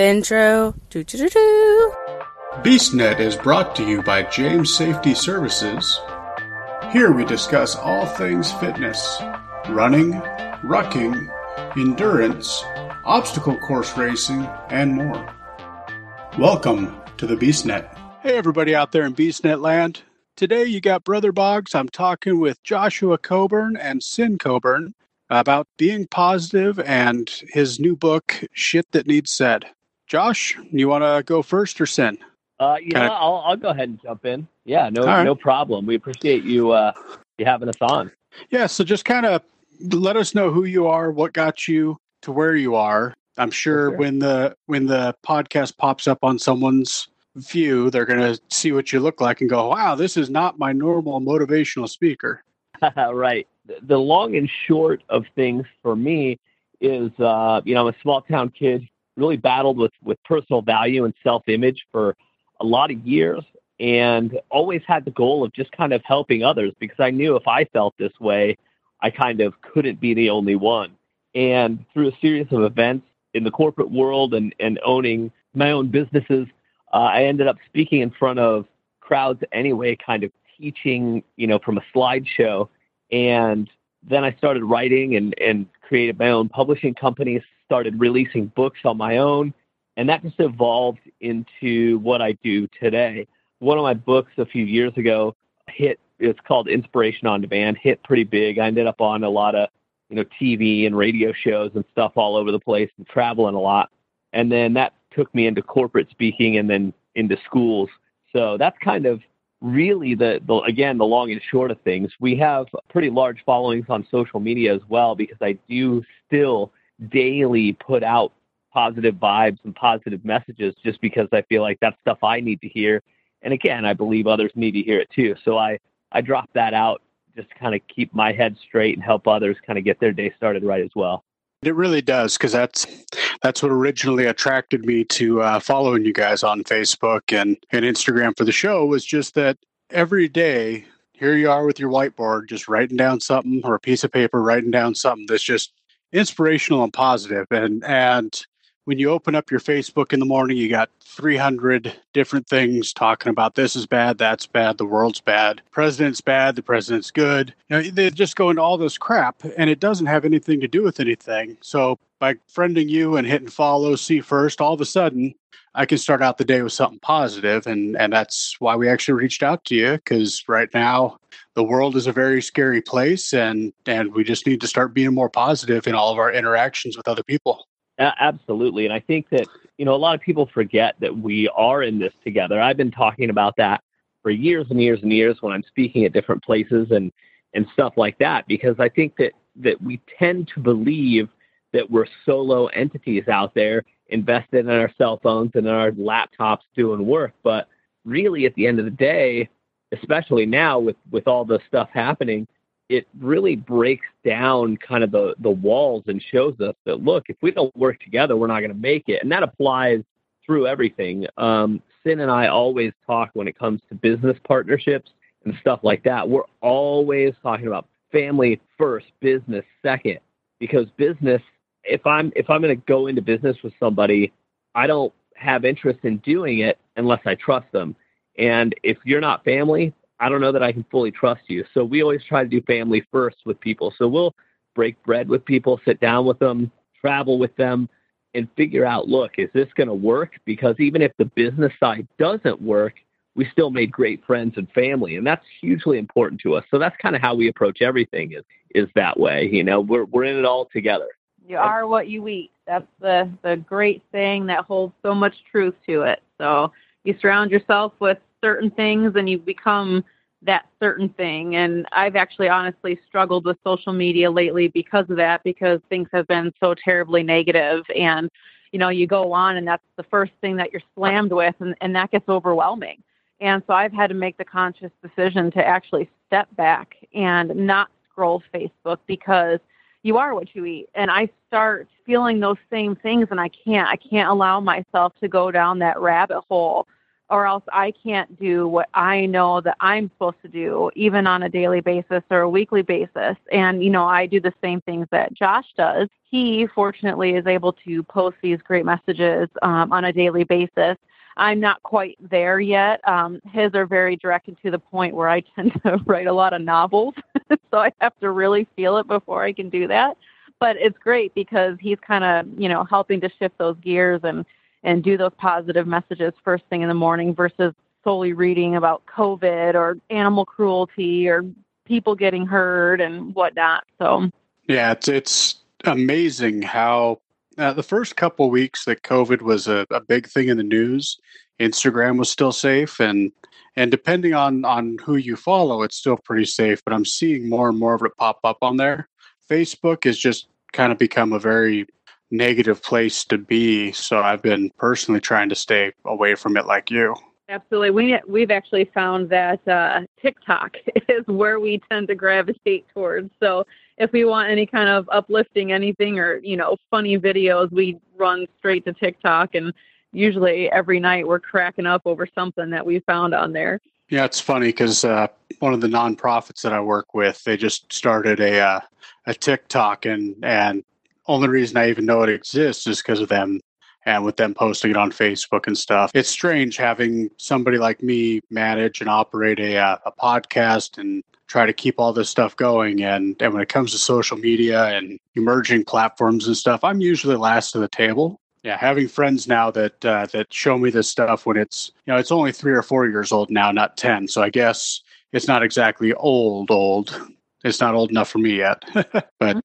The intro. BeastNet is brought to you by James Safety Services. Here we discuss all things fitness, running, rucking, endurance, obstacle course racing, and more. Welcome to the BeastNet. Hey, everybody out there in BeastNet land. Today you got Brother Boggs. I'm talking with Joshua Coburn and Sin Coburn about being positive and his new book, Shit That Needs Said. Josh, you want to go first or Sin? Uh, yeah, Kinda- I'll, I'll go ahead and jump in. Yeah, no, right. no problem. We appreciate you, uh, you having us on. Yeah, so just kind of let us know who you are, what got you to where you are. I'm sure sure. when the when the podcast pops up on someone's view, they're going to see what you look like and go, "Wow, this is not my normal motivational speaker." right. The- The long and short of things for me is, uh, you know, I'm a small town kid, really battled with, with personal value and self image for a lot of years and always had the goal of just kind of helping others because I knew if I felt this way, I kind of couldn't be the only one. And through a series of events in the corporate world and, and owning my own businesses, uh, I ended up speaking in front of crowds anyway, kind of teaching, you know, from a slideshow. And then I started writing and, and created my own publishing company, started releasing books on my own. And that just evolved into what I do today. One of my books a few years ago hit, it's called Inspiration on Demand, hit pretty big. I ended up on a lot of, you know, TV and radio shows and stuff all over the place and traveling a lot. And then that took me into corporate speaking and then into schools. So that's kind of really the, the again the long and short of things. We have pretty large followings on social media as well because I do still daily put out positive vibes and positive messages just because I feel like that's stuff I need to hear. And again, I believe others need to hear it too. So I I drop that out just to kind of keep my head straight and help others kind of get their day started right as well. It really does because that's that's what originally attracted me to uh, following you guys on Facebook and, and Instagram for the show was just that every day here you are with your whiteboard just writing down something or a piece of paper writing down something that's just inspirational and positive. And and when you open up your Facebook in the morning you got 300 different things talking about this is bad that's bad the world's bad president's bad the president's good. You know they just go into all this crap and it doesn't have anything to do with anything. So by friending you and hitting follow see first all of a sudden i can start out the day with something positive. And and that's why we actually reached out to you because right now the world is a very scary place and and we just need to start being more positive in all of our interactions with other people absolutely. And I think that, you know, a lot of people forget that we are in this together. I've been talking about that for years and years and years when I'm speaking at different places and, and stuff like that, because I think that, that we tend to believe that we're solo entities out there invested in our cell phones and in our laptops doing work. But really, at the end of the day, especially now with, with all the stuff happening, it really breaks down kind of the, the walls and shows us that look, if we don't work together, we're not going to make it. And that applies through everything. Um, Sin and I always talk when it comes to business partnerships and stuff like that. We're always talking about family first, business second, because business. If I'm if I'm going to go into business with somebody, I don't have interest in doing it unless I trust them. And if you're not family, I don't know that I can fully trust you. So we always try to do family first with people. So we'll break bread with people, sit down with them, travel with them, and figure out look, is this going to work? Because even if the business side doesn't work, we still made great friends and family. And that's hugely important to us. So that's kind of how we approach everything is, is that way. You know, we're, we're in it all together. You are what you eat. That's the the great thing that holds so much truth to it. So you surround yourself with certain things and you become that certain thing. And I've actually honestly struggled with social media lately because of that, because things have been so terribly negative and you know, you go on and that's the first thing that you're slammed with and, and that gets overwhelming. And so I've had to make the conscious decision to actually step back and not scroll Facebook because you are what you eat. And I start feeling those same things and I can't I can't allow myself to go down that rabbit hole or else I can't do what I know that I'm supposed to do, even on a daily basis or a weekly basis. And, you know, I do the same things that Josh does. He, fortunately, is able to post these great messages um, on a daily basis. I'm not quite there yet. Um, his are very direct and to the point where I tend to write a lot of novels. so I have to really feel it before I can do that. But it's great because he's kind of, you know, helping to shift those gears and and do those positive messages first thing in the morning versus solely reading about COVID or animal cruelty or people getting hurt and whatnot. So yeah, it's it's amazing how uh, the first couple weeks that COVID was a, a big thing in the news, Instagram was still safe and and depending on on who you follow, it's still pretty safe. But I'm seeing more and more of it pop up on there. Facebook has just kind of become a very negative place to be. So I've been personally trying to stay away from it like you. Absolutely. We, we've actually found that uh, TikTok is where we tend to gravitate towards. So if we want any kind of uplifting anything or, you know, funny videos, we run straight to TikTok. And usually every night we're cracking up over something that we found on there. Yeah, it's funny because uh, one of the nonprofits that I work with, they just started a uh, a TikTok, and and only reason I even know it exists is because of them and with them posting it on Facebook and stuff. It's strange having somebody like me manage and operate a, uh, a podcast and try to keep all this stuff going. And, and when it comes to social media and emerging platforms and stuff, I'm usually last to the table. Yeah, having friends now that uh, that show me this stuff when it's you know it's only three or four years old now, not ten. So I guess it's not exactly old old it's not old enough for me yet. but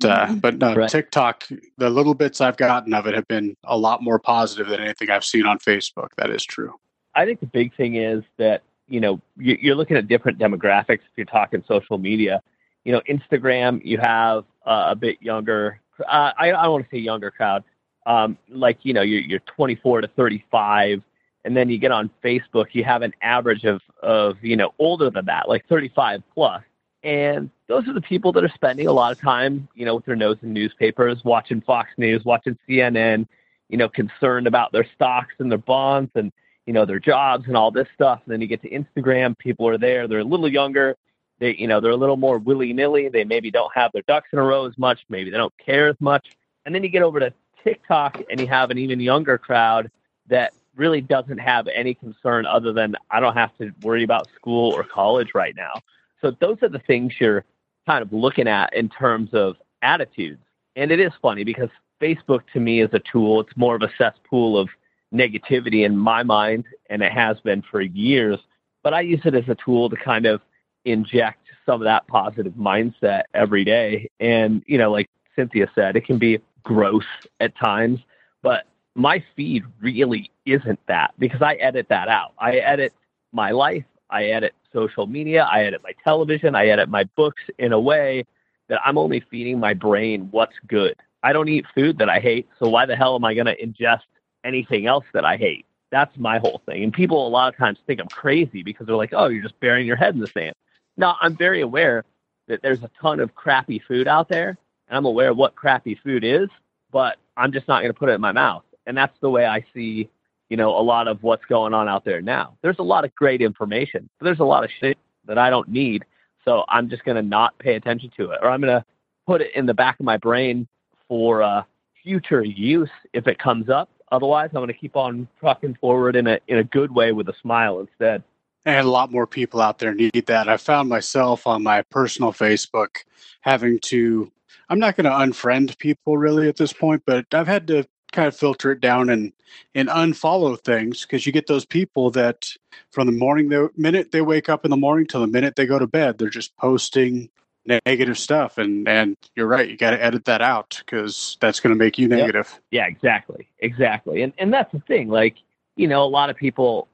uh, mm-hmm. but no, right. TikTok, the little bits I've gotten of it have been a lot more positive than anything I've seen on Facebook. That is true. I think the big thing is that you know you're looking at different demographics. If you're talking social media, you know Instagram, you have uh, a bit younger. Uh, I, I want to say younger crowd. Um, like you know you're, you're 24 to 35 and then you get on Facebook, you have an average of of you know older than that, like 35 plus. And those are the people that are spending a lot of time, you know, with their nose in newspapers, watching Fox News, watching CNN, you know, concerned about their stocks and their bonds and, you know, their jobs and all this stuff. And then you get to Instagram, people are there, they're a little younger, they, you know, they're a little more willy nilly. They maybe don't have their ducks in a row as much, maybe they don't care as much. And then you get over to TikTok and you have an even younger crowd that really doesn't have any concern other than I don't have to worry about school or college right now. So those are the things you're kind of looking at in terms of attitudes. And it is funny because Facebook to me is a tool. It's more of a cesspool of negativity in my mind, and it has been for years. But I use it as a tool to kind of inject some of that positive mindset every day. And, you know, like Cynthia said, it can be gross at times, but my feed really isn't that because I edit that out. I edit my life, I edit social media, I edit my television, I edit my books in a way that I'm only feeding my brain what's good. I don't eat food that I hate, so why the hell am I going to ingest anything else that I hate? That's my whole thing. And people a lot of times think I'm crazy because they're like, oh, you're just burying your head in the sand. No, I'm very aware that there's a ton of crappy food out there, and I'm aware of what crappy food is, but I'm just not going to put it in my mouth. And that's the way I see you know, a lot of what's going on out there now. There's a lot of great information, but there's a lot of shit that I don't need. So I'm just going to not pay attention to it, or I'm going to put it in the back of my brain for uh, future use if it comes up. Otherwise, I'm going to keep on trucking forward in a in a good way with a smile instead. And a lot more people out there need that. I found myself on my personal Facebook having to. I'm not going to unfriend people really at this point, but I've had to kind of filter it down and and unfollow things because you get those people that from the morning the minute they wake up in the morning till the minute they go to bed they're just posting negative stuff and and you're right you got to edit that out because that's going to make you negative yep. yeah exactly exactly and and that's the thing like you know a lot of people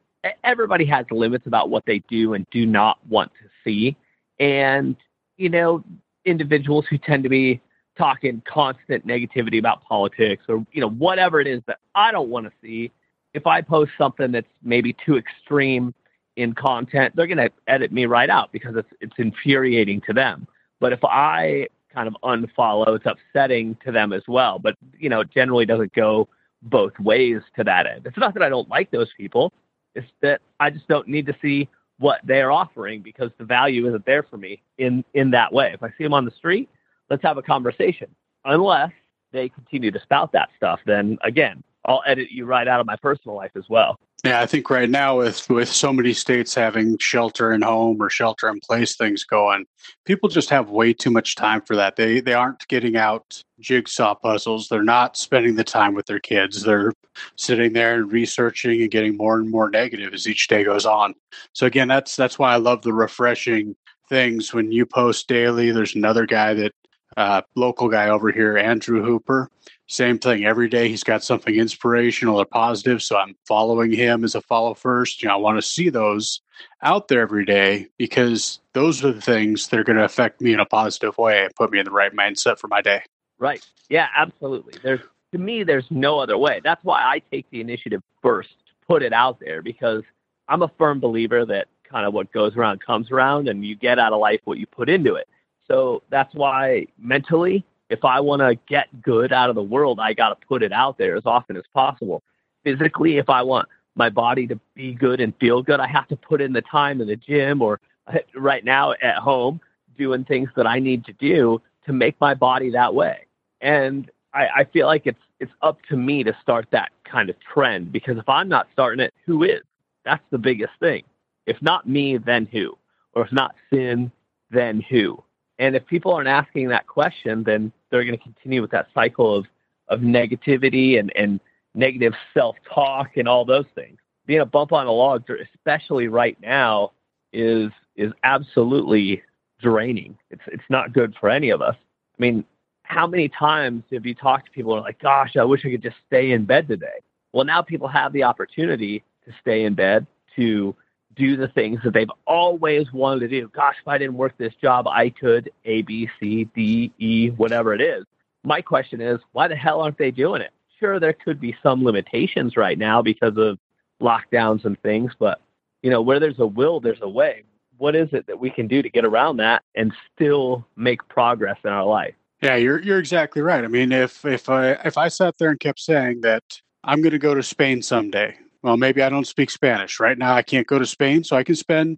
everybody has limits about what they do and do not want to see and you know individuals who tend to be talking constant negativity about politics or you know whatever it is that I don't want to see. If I post something that's maybe too extreme in content, they're going to edit me right out because it's it's infuriating to them. But if I kind of unfollow, it's upsetting to them as well. But you know, it generally doesn't go both ways to that end. It's not that I don't like those people. It's that I just don't need to see what they're offering because the value isn't there for me in in that way. If I see them on the street, let's have a conversation. Unless they continue to spout that stuff, then again, I'll edit you right out of my personal life as well. Yeah, I think right now with with so many states having shelter in home or shelter in place things going, people just have way too much time for that. They they aren't getting out jigsaw puzzles. They're not spending the time with their kids. They're sitting there and researching and getting more and more negative as each day goes on. So again, that's that's why I love the refreshing things when you post daily. There's another guy that uh, local guy over here, Andrew Hooper same thing. Every day he's got something inspirational or positive so i'm following him as a follow first. You know i want to see those out there every day because those are the things that are going to affect me in a positive way and put me in the right mindset for my day. Right. Yeah absolutely. There's to me there's no other way. That's why i take the initiative first put it out there because i'm a firm believer that kind of what goes around comes around and you get out of life what you put into it. So that's why mentally if I want to get good out of the world, I got to put it out there as often as possible. Physically, if I want my body to be good and feel good, I have to put in the time in the gym or uh, right now at home doing things that I need to do to make my body that way. And I, I feel like it's it's up to me to start that kind of trend because if I'm not starting it, who is? That's the biggest thing. If not me, then who? Or if not sin, then who? And if people aren't asking that question, then they're going to continue with that cycle of, of negativity and, and negative self talk and all those things. Being a bump on a log, especially right now, is is absolutely draining. It's it's not good for any of us. I mean, how many times have you talked to people and like, "Gosh, I wish I could just stay in bed today." Well, now people have the opportunity to stay in bed to do the things that they've always wanted to do. Gosh, if I didn't work this job, I could A, B, C, D, E, whatever it is. My question is, why the hell aren't they doing it? Sure, there could be some limitations right now because of lockdowns and things, but you know, where there's a will, there's a way. What is it that we can do to get around that and still make progress in our life? Yeah, you're you're exactly right. I mean, if if I if I sat there and kept saying that I'm going to go to Spain someday, well, maybe I don't speak Spanish. Right now, I can't go to Spain, so I can spend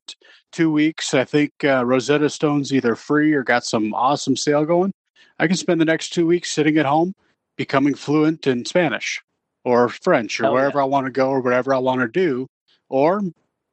two weeks. I think uh, Rosetta Stone's either free or got some awesome sale going. I can spend the next two weeks sitting at home, becoming fluent in Spanish or French or wherever yeah. I want to go or whatever I want to do, or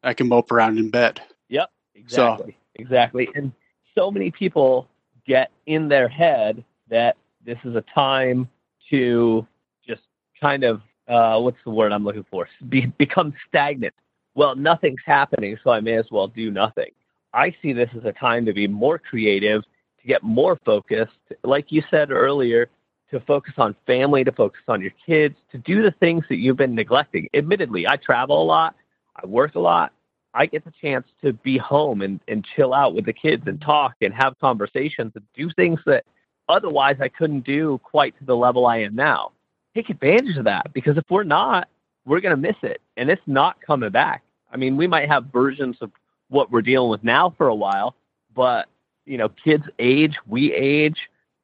I can mope around in bed. Yep, exactly. So, exactly. And so many people get in their head that this is a time to just kind of uh, what's the word I'm looking for? Be, become stagnant. Well, nothing's happening, so I may as well do nothing. I see this as a time to be more creative, to get more focused. Like you said earlier, to focus on family, to focus on your kids, to do the things that you've been neglecting. Admittedly, I travel a lot, I work a lot. I get the chance to be home and, and chill out with the kids and talk and have conversations and do things that otherwise I couldn't do quite to the level I am now take advantage of that because if we're not, we're going to miss it and it's not coming back. I mean, we might have versions of what we're dealing with now for a while, but you know, kids age, we age,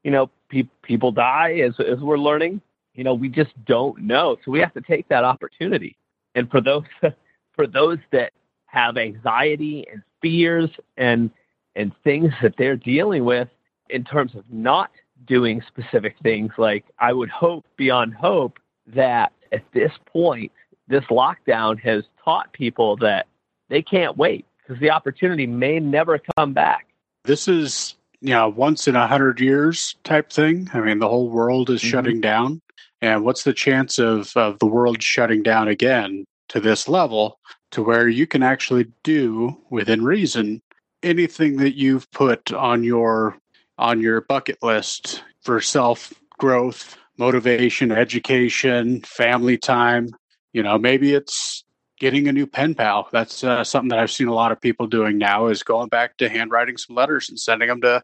you know, pe- people die as, as we're learning, you know, we just don't know. So we have to take that opportunity. And for those, for those that have anxiety and fears and, and things that they're dealing with in terms of not doing specific things. Like I would hope beyond hope that at this point, this lockdown has taught people that they can't wait because the opportunity may never come back. This is, you know, once in a hundred years type thing. I mean, the whole world is mm-hmm. shutting down. And what's the chance of, of the world shutting down again to this level to where you can actually do within reason anything that you've put on your on your bucket list for self growth, motivation, education, family time. You know, maybe it's getting a new pen pal. That's uh, something that I've seen a lot of people doing now is going back to handwriting some letters and sending them to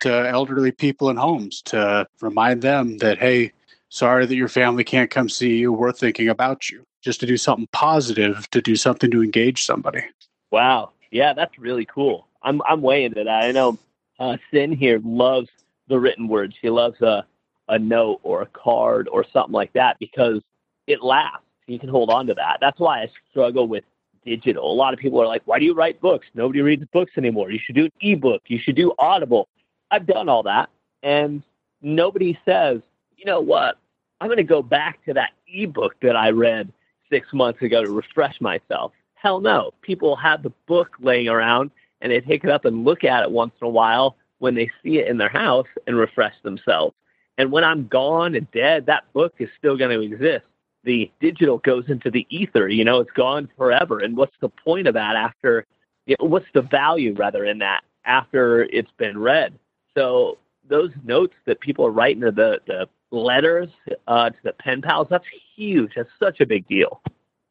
to elderly people in homes to remind them that hey, sorry that your family can't come see you. We're thinking about you. Just to do something positive, to do something to engage somebody. Wow. Yeah, that's really cool. I'm I'm way into that. I know uh, Sin here loves the written word. She loves a, a note or a card or something like that because it lasts. You can hold on to that. That's why I struggle with digital. A lot of people are like, why do you write books? Nobody reads books anymore. You should do an ebook. You should do Audible. I've done all that. And nobody says, you know what? I'm going to go back to that ebook that I read six months ago to refresh myself. Hell no. People have the book laying around and they take it up and look at it once in a while when they see it in their house and refresh themselves. And when I'm gone and dead, that book is still going to exist. The digital goes into the ether, you know, it's gone forever. And what's the point of that after, you know, what's the value rather in that after it's been read? So those notes that people are writing the, the letters uh, to the pen pals, that's huge. That's such a big deal.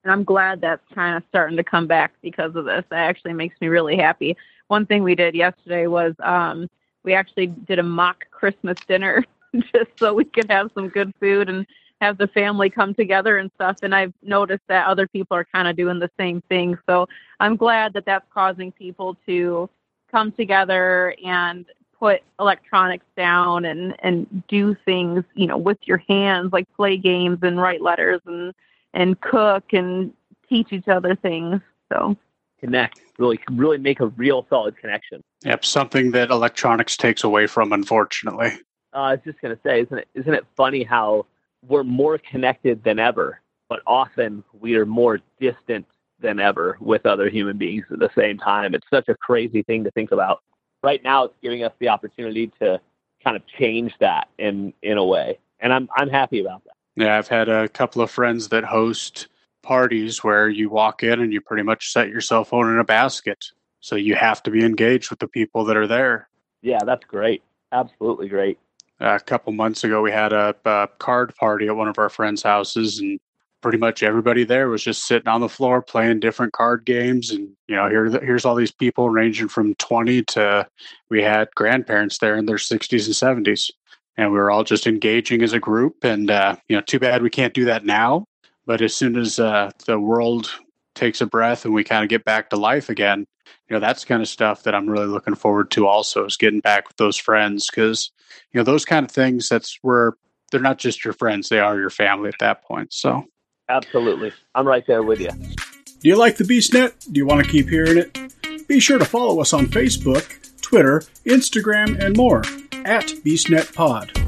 And I'm glad that's kind of starting to come back because of this. That actually makes me really happy. One thing we did yesterday was um, we actually did a mock Christmas dinner just so we could have some good food and have the family come together and stuff. And I've noticed that other people are kind of doing the same thing. So I'm glad that that's causing people to come together and put electronics down and and do things you know with your hands like play games and write letters and and cook and teach each other things so. Connect really really make a real solid connection. Yep something that electronics takes away from unfortunately. Uh, i was just going to say isn't it isn't it funny how we're more connected than ever but often we are more distant than ever with other human beings at the same time? It's such a crazy thing to think about. Right now it's giving us the opportunity to kind of change that in in a way and i'm i'm happy about that yeah i've had a couple of friends that host parties where you walk in and you pretty much set your cell phone in a basket. So you have to be engaged with the people that are there. Yeah that's great. Absolutely great. A couple months ago we had a, a card party at one of our friends houses and pretty much everybody there was just sitting on the floor playing different card games. And you know here here's all these people ranging from 20 to we had grandparents there in their 60s and 70s and we were all just engaging as a group and uh, you know too bad we can't do that now but as soon as uh, the world takes a breath and we kind of get back to life again you know that's kind of stuff that i'm really looking forward to also is getting back with those friends because you know those kind of things that's where they're not just your friends they are your family at that point so Absolutely. I'm right there with you. Do you like the BeastNet? Do you want to keep hearing it? Be sure to follow us on Facebook, Twitter, Instagram, and more at BeastNetPod.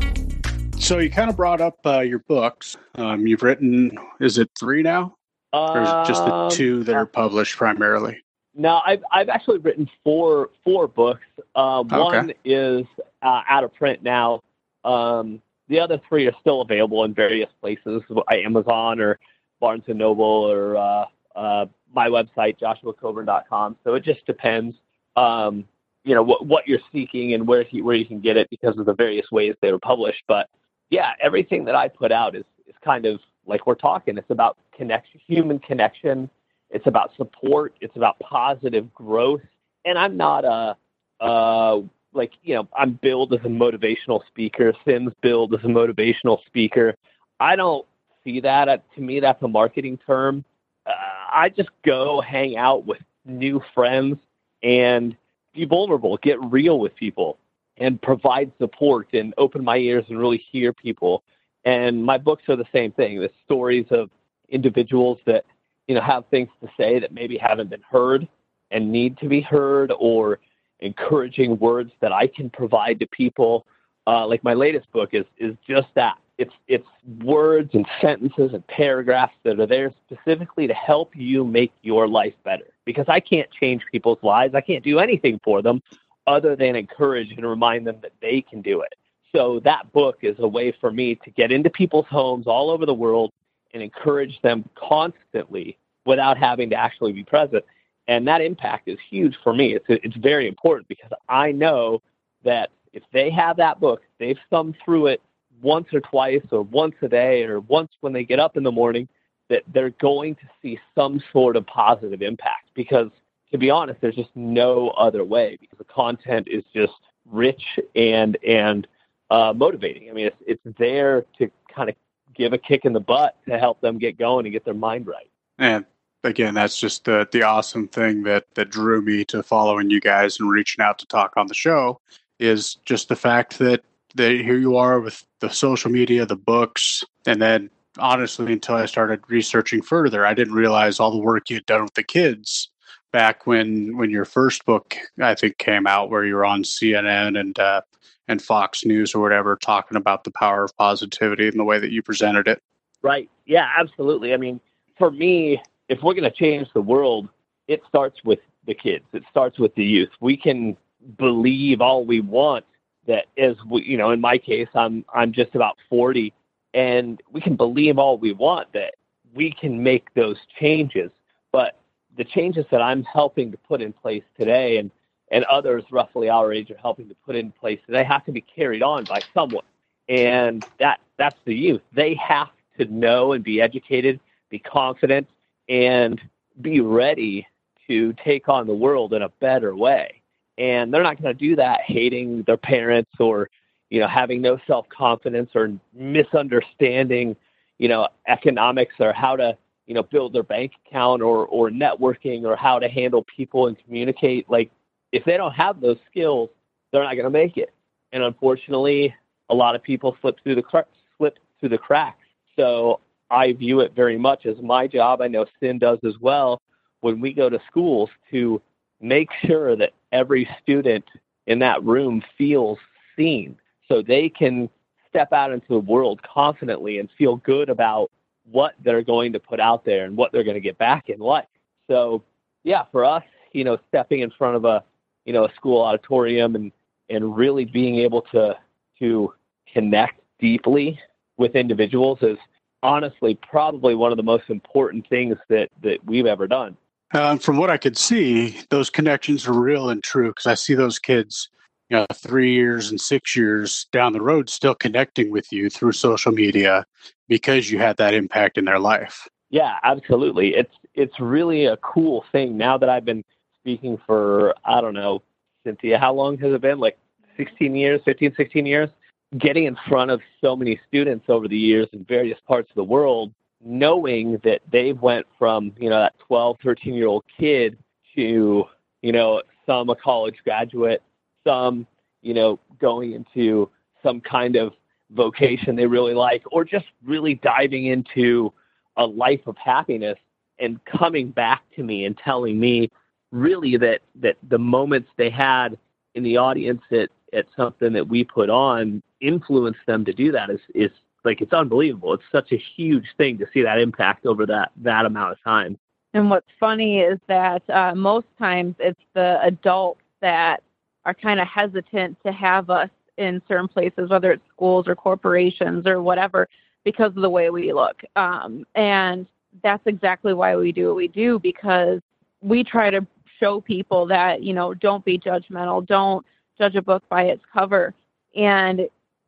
So you kind of brought up uh, your books. Um, you've written, is it three now? or is it just the Um, two that are published primarily? No, I've I've actually written four four books. Uh, Okay. One is uh, out of print now. Um, the other three are still available in various places, Amazon or Barnes and Noble or uh, uh, my website, joshuacoburn.com. So it just depends, um, you know, what what you're seeking and where he, where you can get it because of the various ways they were published. But yeah, everything that I put out is is kind of like we're talking. It's about connection, human connection. It's about support. It's about positive growth. And I'm not a, uh, like, you know, I'm billed as a motivational speaker. Sin's billed as a motivational speaker. I don't see that. To me, that's a marketing term. Uh, I just go hang out with new friends and be vulnerable, get real with people, and provide support and open my ears and really hear people. And my books are the same thing. The stories of individuals that you know have things to say that maybe haven't been heard and need to be heard, or encouraging words that I can provide to people. Uh, like my latest book is is just that. It's it's words and sentences and paragraphs that are there specifically to help you make your life better. Because I can't change people's lives. I can't do anything for them other than encourage and remind them that they can do it. So that book is a way for me to get into people's homes all over the world and encourage them constantly without having to actually be present. And that impact is huge for me. It's it's very important because I know that if they have that book, they've thumbed through it once or twice or once a day or once when they get up in the morning, that they're going to see some sort of positive impact because to be honest, there's just no other way because the content is just rich and and uh, motivating. I mean, it's it's there to kind of give a kick in the butt to help them get going and get their mind right. And again, that's just the the awesome thing that that drew me to following you guys and reaching out to talk on the show is just the fact that that here you are with the social media, the books, and then honestly until I started researching further. I didn't realize all the work you had done with the kids back when when your first book I think came out, where you were on CNN and uh, and Fox News or whatever, talking about the power of positivity and the way that you presented it. Right. Yeah. Absolutely. I mean, for me, if we're going to change the world, it starts with the kids. It starts with the youth. We can believe all we want that as you know, in my case, I'm I'm just about 40, and we can believe all we want that we can make those changes. But the changes that I'm helping to put in place today, and and others roughly our age are helping to put in place, they have to be carried on by someone, and that that's the youth. They have to know and be educated, be confident, and be ready to take on the world in a better way and they're not going to do that hating their parents or you know having no self confidence or misunderstanding you know economics or how to you know build their bank account or or networking or how to handle people and communicate. Like if they don't have those skills they're not going to make it. And unfortunately a lot of people slip through the slip through the cracks. So i view it very much as my job. I know sin does as well. When we go to schools to make sure that every student in that room feels seen so they can step out into the world confidently and feel good about what they're going to put out there and what they're going to get back in life. So, yeah, for us, you know, stepping in front of a, you know, a school auditorium and and really being able to to connect deeply with individuals is honestly probably one of the most important things that that we've ever done. Um, from what I could see, those connections are real and true because I see those kids, you know, three years and six years down the road still connecting with you through social media because you had that impact in their life. Yeah, absolutely. It's it's really a cool thing. Now that I've been speaking for I don't know, Cynthia, how long has it been? Like 16 years, 15, 16 years? Getting in front of so many students over the years in various parts of the world knowing that they went from you know that 12 13 year old kid to you know some a college graduate some you know going into some kind of vocation they really like or just really diving into a life of happiness and coming back to me and telling me really that that the moments they had in the audience at at something that we put on influenced them to do that is is like it's unbelievable. It's such a huge thing to see that impact over that that amount of time. And what's funny is that uh, most times it's the adults that are kind of hesitant to have us in certain places, whether it's schools or corporations or whatever, because of the way we look. Um, and that's exactly why we do what we do because we try to show people that you know don't be judgmental, don't judge a book by its cover. And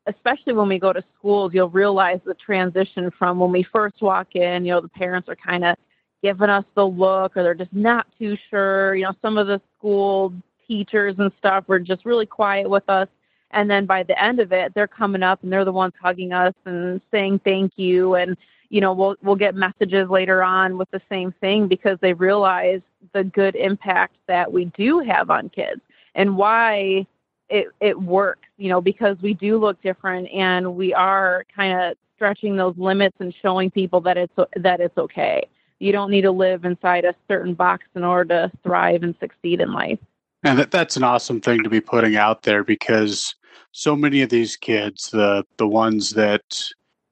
especially when we go to schools, you'll realize the transition from when we first walk in, you know, the parents are kind of giving us the look or they're just not too sure. You know, some of the school teachers and stuff were just really quiet with us. And then by the end of it, they're coming up and they're the ones hugging us and saying thank you. And, you know, we'll, we'll get messages later on with the same thing because they realize the good impact that we do have on kids and why it it works, you know, because we do look different and we are kind of stretching those limits and showing people that it's that it's okay. You don't need to live inside a certain box in order to thrive and succeed in life. And that, that's an awesome thing to be putting out there because so many of these kids, the the ones that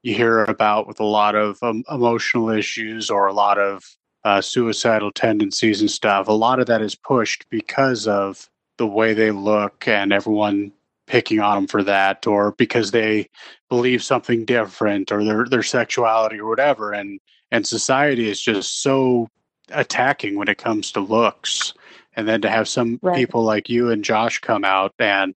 you hear about with a lot of um, emotional issues or a lot of uh, suicidal tendencies and stuff, a lot of that is pushed because of the way they look and everyone picking on them for that or because they believe something different or their their sexuality or whatever and and society is just so attacking when it comes to looks and then to have some right. people like you and Josh come out and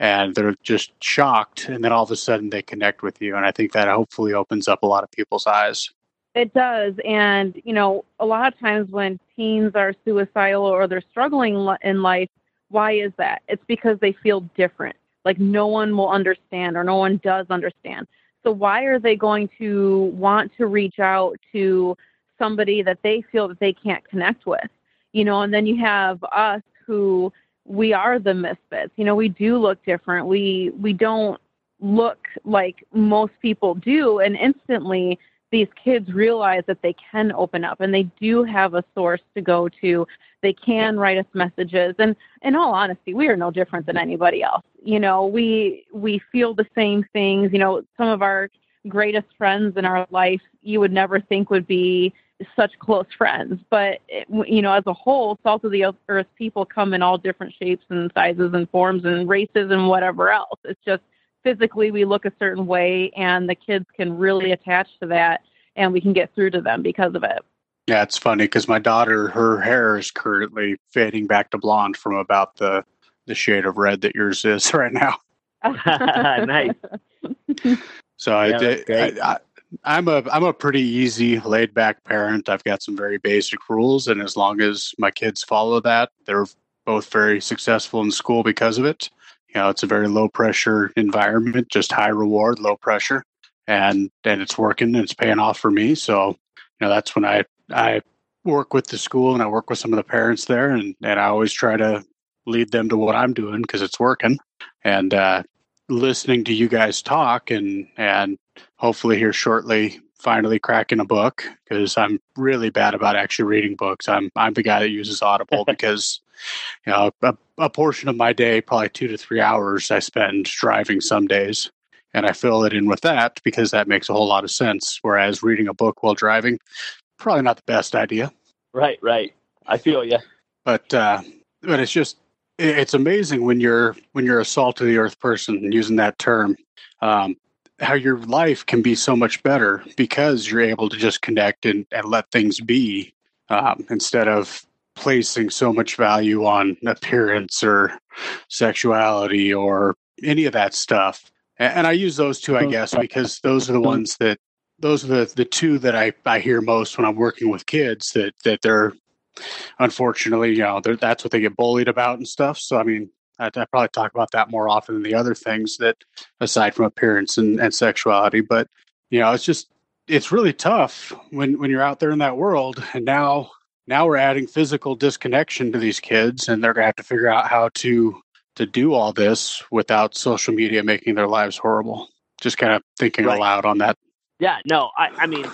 and they're just shocked and then all of a sudden they connect with you and I think that hopefully opens up a lot of people's eyes. It does and you know a lot of times when teens are suicidal or they're struggling in life why is that? It's because they feel different. Like no one will understand or no one does understand. So why are they going to want to reach out to somebody that they feel that they can't connect with? You know, and then you have us who we are the misfits. You know, we do look different. We we don't look like most people do and instantly these kids realize that they can open up and they do have a source to go to. They can write us messages. And in all honesty, we are no different than anybody else. You know, we we feel the same things. You know, some of our greatest friends in our life you would never think would be such close friends. But you know, as a whole, salt of the earth people come in all different shapes and sizes and forms and races and whatever else. It's just physically we look a certain way and the kids can really attach to that and we can get through to them because of it. Yeah, it's funny because my daughter, her hair is currently fading back to blonde from about the the shade of red that yours is right now. nice. So yeah, I, I, I'm a I'm a pretty easy, laid back parent. I've got some very basic rules, and as long as my kids follow that, they're both very successful in school because of it you know, it's a very low pressure environment, just high reward, low pressure, and and it's working and it's paying off for me. So, you know, that's when I I work with the school and I work with some of the parents there, and and I always try to lead them to what I'm doing because it's working, and uh, listening to you guys talk and and hopefully here shortly finally cracking a book because I'm really bad about actually reading books. I'm I'm the guy that uses Audible because you know a, a portion of my day, probably two to three hours, I spend driving some days, and I fill it in with that because that makes a whole lot of sense. Whereas reading a book while driving, probably not the best idea. Right, right. I feel you. But uh, but it's just it's amazing when you're when you're a salt of the earth person using that term um, how your life can be so much better because you're able to just connect and, and let things be um, instead of placing so much value on appearance or sexuality or any of that stuff. And, I use those two, I guess, because those are the ones that those are the, the two that I, I hear most when I'm working with kids that, that they're unfortunately, you know, that's what they get bullied about and stuff. So, I mean, I, I, probably talk about that more often than the other things that, aside from appearance and, and sexuality. But you know, it's just it's really tough when when you're out there in that world, and now now we're adding physical disconnection to these kids, and they're gonna have to figure out how to to do all this without social media making their lives horrible. Just kind of thinking right. aloud on that. Yeah, no, I, I mean,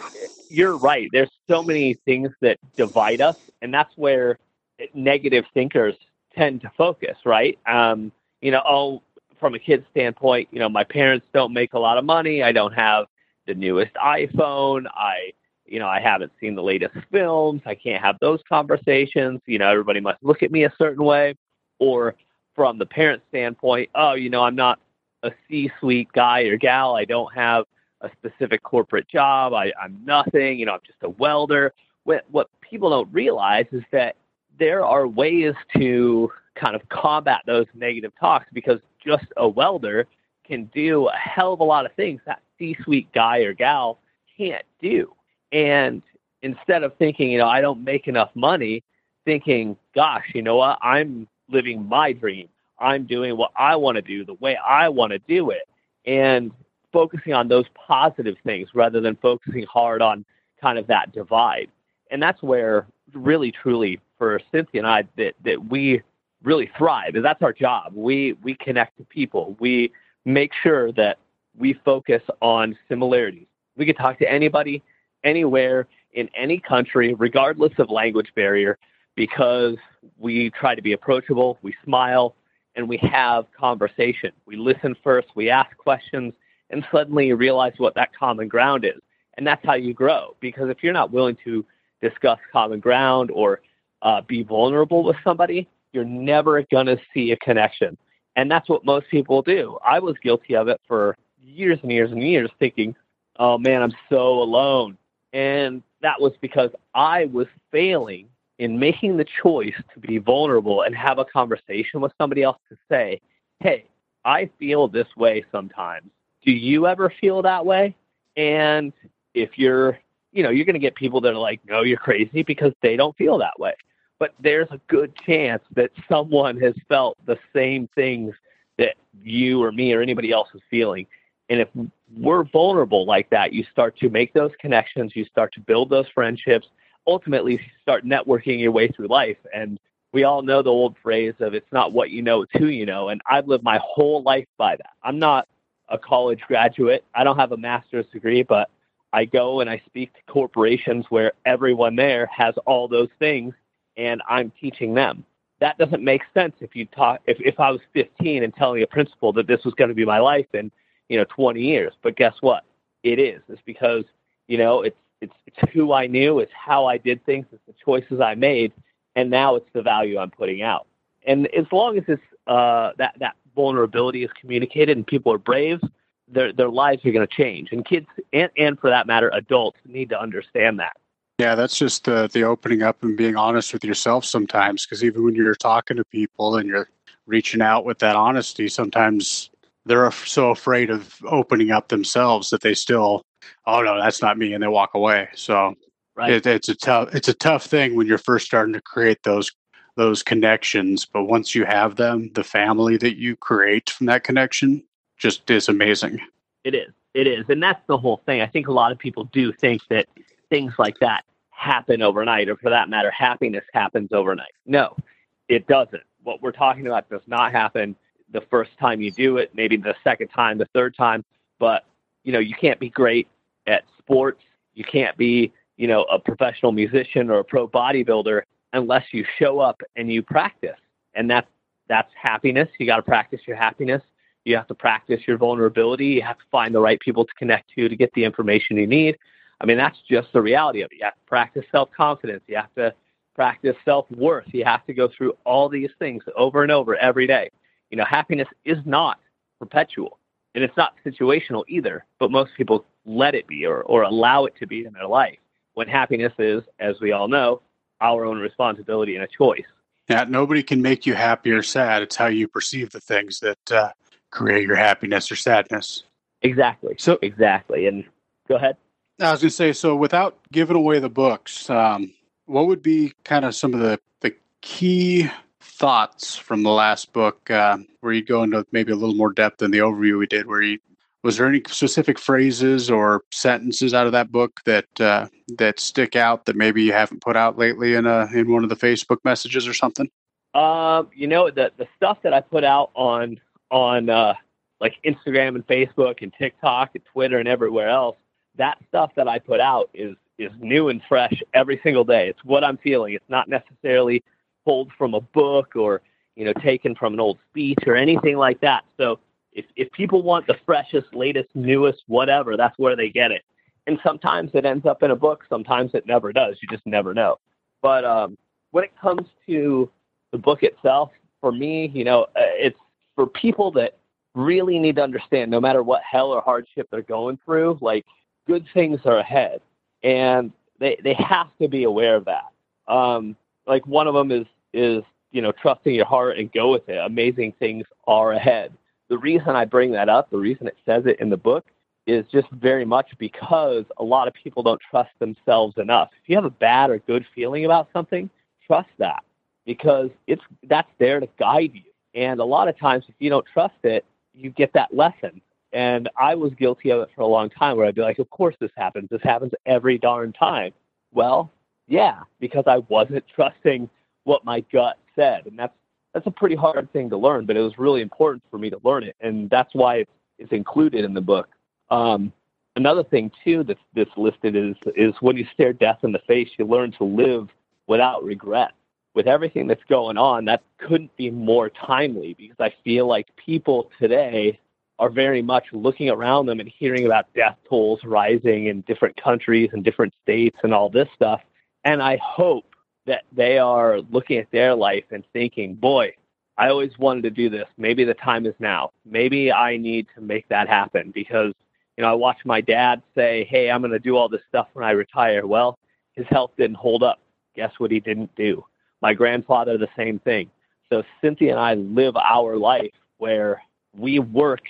you're right. There's so many things that divide us, and that's where negative thinkers tend to focus, right? Um, you know, oh, from a kid's standpoint, you know, my parents don't make a lot of money. I don't have the newest iPhone. I, you know, I haven't seen the latest films. I can't have those conversations. You know, everybody must look at me a certain way. Or from the parent standpoint, oh, you know, I'm not a C suite guy or gal. I don't have a specific corporate job. I, I'm nothing. You know, I'm just a welder. What, what people don't realize is that there are ways to kind of combat those negative talks because just a welder can do a hell of a lot of things that C suite guy or gal can't do. And instead of thinking, you know, I don't make enough money, thinking, gosh, you know what, I'm living my dream. I'm doing what I want to do the way I want to do it. And focusing on those positive things rather than focusing hard on kind of that divide. And that's where really truly for Cynthia and I that that we really thrive. And that's our job. We we connect to people. We make sure that we focus on similarities. We can talk to anybody, anywhere, in any country, regardless of language barrier, because we try to be approachable, we smile, and we have conversation. We listen first, we ask questions, and suddenly you realize what that common ground is. And that's how you grow. Because if you're not willing to discuss common ground or uh, be vulnerable with somebody, you're never going to see a connection. And that's what most people do. I was guilty of it for years and years and years, thinking, oh man, I'm so alone. And that was because I was failing in making the choice to be vulnerable and have a conversation with somebody else to say, hey, I feel this way sometimes. Do you ever feel that way? And if you're, you know, you're going to get people that are like, no, you're crazy because they don't feel that way but there's a good chance that someone has felt the same things that you or me or anybody else is feeling. And if we're vulnerable like that, you start to make those connections, you start to build those friendships, ultimately, start networking your way through life. And we all know the old phrase of it's not what you know, it's who you know. And I've lived my whole life by that. I'm not a college graduate, I don't have a master's degree, but I go and I speak to corporations where everyone there has all those things and I'm teaching them. That doesn't make sense if you talk if, if I was 15 and telling a principal that this was going to be my life in, you know, 20 years. But guess what? It is. It's because, you know, it's it's it's who I knew, it's how I did things, it's the choices I made, and now it's the value I'm putting out. And as long as it's uh, that that vulnerability is communicated and people are brave, their their lives are going to change. And kids, and, and for that matter, adults need to understand that. Yeah, that's just the the opening up and being honest with yourself sometimes. Because even when you're talking to people and you're reaching out with that honesty, sometimes they're so afraid of opening up themselves that they still, oh no, that's not me, and they walk away. So right. it, it's a tough it's a tough thing when you're first starting to create those those connections. But once you have them, the family that you create from that connection just is amazing. It is. It is. And that's the whole thing. I think a lot of people do think that things like that happen overnight, or for that matter, happiness happens overnight. No, it doesn't. What we're talking about does not happen the first time you do it, maybe the second time, the third time. But, you know, you can't be great at sports. You can't be, you know, a professional musician or a pro bodybuilder unless you show up and you practice. And that's that's happiness. You got to practice your happiness. You have to practice your vulnerability. You have to find the right people to connect to to get the information you need. I mean, that's just the reality of it. You have to practice self confidence. You have to practice self worth. You have to go through all these things over and over every day. You know, happiness is not perpetual and it's not situational either, but most people let it be or, or allow it to be in their life when happiness is, as we all know, our own responsibility and a choice. Yeah, nobody can make you happy or sad. It's how you perceive the things that uh, create your happiness or sadness. Exactly. So exactly. And go ahead. I was going to say, so without giving away the books, um, what would be kind of some of the, the key thoughts from the last book uh, where you go into maybe a little more depth than the overview we did? Where you was there any specific phrases or sentences out of that book that uh, that stick out that maybe you haven't put out lately in a in one of the Facebook messages or something? Um, you know the the stuff that I put out on on uh, like Instagram and Facebook and TikTok and Twitter and everywhere else, that stuff that I put out is is new and fresh every single day. It's what I'm feeling. It's not necessarily pulled from a book or you know taken from an old speech or anything like that. So if if people want the freshest, latest, newest, whatever, that's where they get it. And sometimes it ends up in a book. Sometimes it never does. You just never know. But um, when it comes to the book itself, for me, you know, uh, it's for people that really need to understand no matter what hell or hardship they're going through, like good things are ahead. And they, they have to be aware of that. Um, like one of them is, is, you know, trusting your heart and go with it. Amazing things are ahead. The reason I bring that up, the reason it says it in the book is just very much because a lot of people don't trust themselves enough. If you have a bad or good feeling about something, trust that because it's that's there to guide you. And a lot of times, if you don't trust it, you get that lesson. And I was guilty of it for a long time where I'd be like, of course this happens. This happens every darn time. Well, yeah, because I wasn't trusting what my gut said. And that's, that's a pretty hard thing to learn, but it was really important for me to learn it. And that's why it's, it's included in the book. Um, another thing too that's, that's listed is, is when you stare death in the face, you learn to live without regret with everything that's going on, that couldn't be more timely because I feel like people today are very much looking around them and hearing about death tolls rising in different countries and different states and all this stuff. And I hope that they are looking at their life and thinking, boy, I always wanted to do this. Maybe the time is now. Maybe I need to make that happen because, you know, I watched my dad say, hey, I'm going to do all this stuff when I retire. Well, his health didn't hold up. Guess what he didn't do? My grandfather, the same thing. So Cynthia and I live our life where we work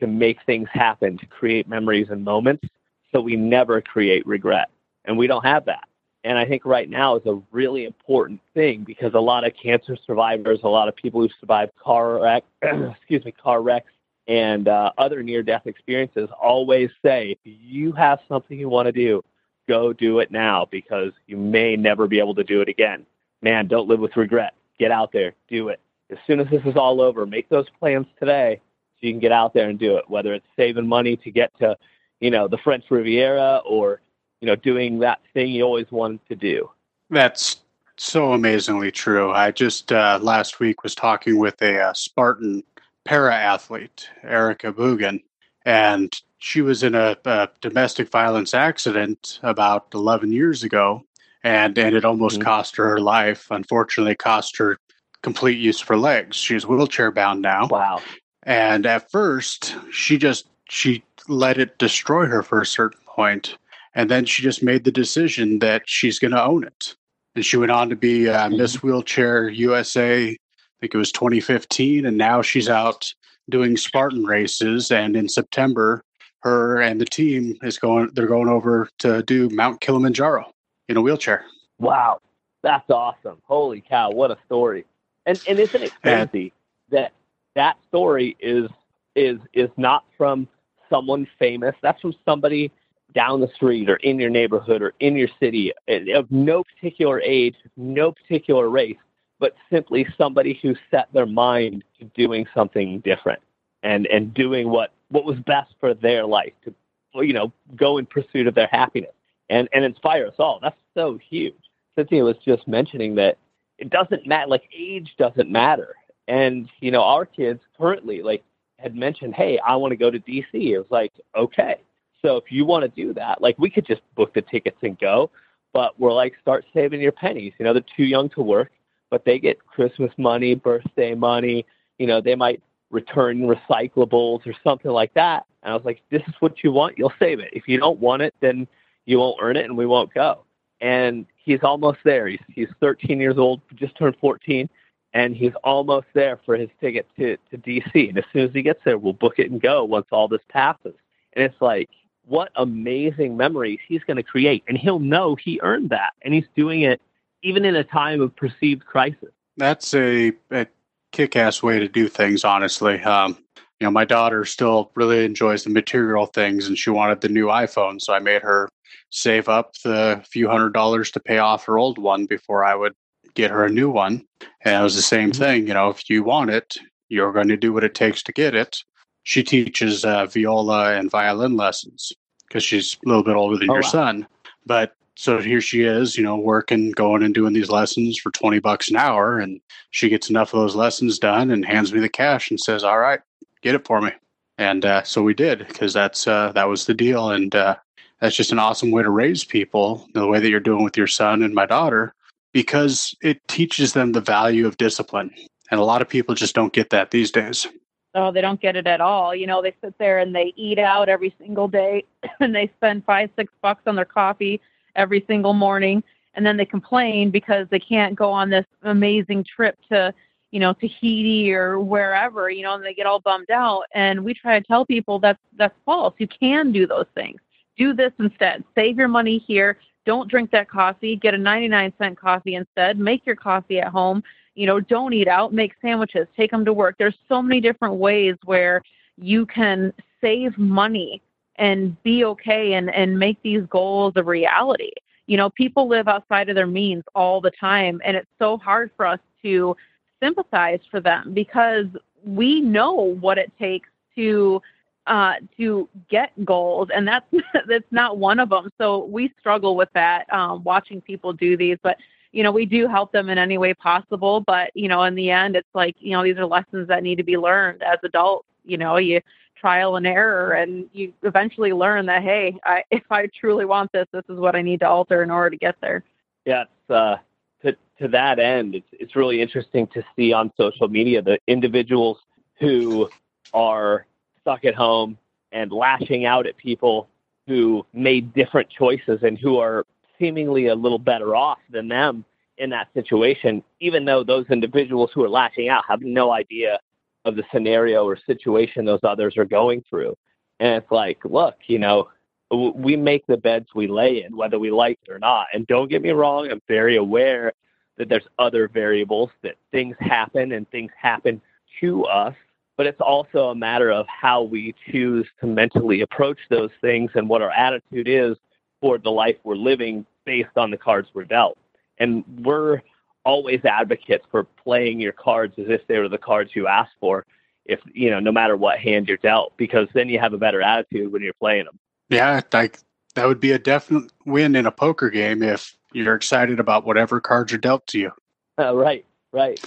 to make things happen, to create memories and moments, so we never create regret. And we don't have that. And I think right now is a really important thing because a lot of cancer survivors, a lot of people who survived car wreck, excuse me, car wrecks and uh, other near-death experiences always say, if you have something you want to do, go do it now because you may never be able to do it again man, don't live with regret. Get out there, do it. As soon as this is all over, make those plans today so you can get out there and do it. Whether it's saving money to get to, you know, the French Riviera or, you know, doing that thing you always wanted to do. That's so amazingly true. I just uh, last week was talking with a, uh, Spartan para athlete, Erica Bugan, and she was in a, a, domestic violence accident about 11 years ago, and and it almost mm-hmm. cost her her life. Unfortunately, cost her complete use of her legs. She's wheelchair bound now. Wow. And at first, she just she let it destroy her for a certain point, and then she just made the decision that she's going to own it. And she went on to be uh, mm-hmm. Miss Wheelchair USA. I think it was 2015, and now she's out doing Spartan races. And in September, her and the team is going. They're going over to do Mount Kilimanjaro in a wheelchair. Wow, that's awesome! Holy cow, what a story! And and isn't it crazy and, that that story is is is not from someone famous? That's from somebody down the street or in your neighborhood or in your city eh, of no particular age, no particular race, but simply somebody who set their mind to doing something different and and doing what what was best for their life to you know go in pursuit of their happiness and and inspire us all. That's so huge. Cynthia was just mentioning that it doesn't matter like age doesn't matter and you know our kids currently like had mentioned hey i want to go to dc it was like okay so if you want to do that like we could just book the tickets and go but we're like start saving your pennies you know they're too young to work but they get christmas money birthday money you know they might return recyclables or something like that and i was like this is what you want you'll save it if you don't want it then you won't earn it and we won't go and he's almost there. He's he's 13 years old, just turned 14, and he's almost there for his ticket to to DC. And as soon as he gets there, we'll book it and go once all this passes. And it's like what amazing memories he's going to create, and he'll know he earned that, and he's doing it even in a time of perceived crisis. That's a, a kick-ass way to do things, honestly. Um, you know, my daughter still really enjoys the material things, and she wanted the new iPhone, so I made her save up the few hundred dollars to pay off her old one before I would get her a new one. And it was the same mm-hmm. thing. You know, if you want it, you're going to do what it takes to get it. She teaches uh, viola and violin lessons because she's a little bit older than oh, your wow. son. But so here she is, you know, working, going and doing these lessons for 20 bucks an hour. And she gets enough of those lessons done and hands me the cash and says, All right, get it for me. And uh, so we did because that's uh, that was the deal. And uh, that's just an awesome way to raise people the way that you're doing with your son and my daughter because it teaches them the value of discipline and a lot of people just don't get that these days oh they don't get it at all you know they sit there and they eat out every single day and they spend five six bucks on their coffee every single morning and then they complain because they can't go on this amazing trip to you know tahiti or wherever you know and they get all bummed out and we try to tell people that's that's false you can do those things do this instead. Save your money here. Don't drink that coffee. Get a 99 cent coffee instead. Make your coffee at home. You know, don't eat out. Make sandwiches. Take them to work. There's so many different ways where you can save money and be okay and, and make these goals a reality. You know, people live outside of their means all the time, and it's so hard for us to sympathize for them because we know what it takes to uh, to get goals, and that's that's not one of them. So we struggle with that, um, watching people do these, but you know we do help them in any way possible. But you know, in the end, it's like you know these are lessons that need to be learned as adults. You know, you trial and error, and you eventually learn that hey, I, if I truly want this, this is what I need to alter in order to get there. Yeah, it's, uh, to to that end, it's it's really interesting to see on social media the individuals who are stuck at home and lashing out at people who made different choices and who are seemingly a little better off than them in that situation, even though those individuals who are lashing out have no idea of the scenario or situation those others are going through. And it's like, look, you know, we make the beds we lay in, whether we like it or not. And don't get me wrong, I'm very aware that there's other variables, that things happen and things happen to us but it's also a matter of how we choose to mentally approach those things and what our attitude is toward the life we're living based on the cards we're dealt. And we're always advocates for playing your cards as if they were the cards you asked for, if you know, no matter what hand you're dealt, because then you have a better attitude when you're playing them. Yeah, like that would be a definite win in a poker game if you're excited about whatever cards are dealt to you. Uh, right, right.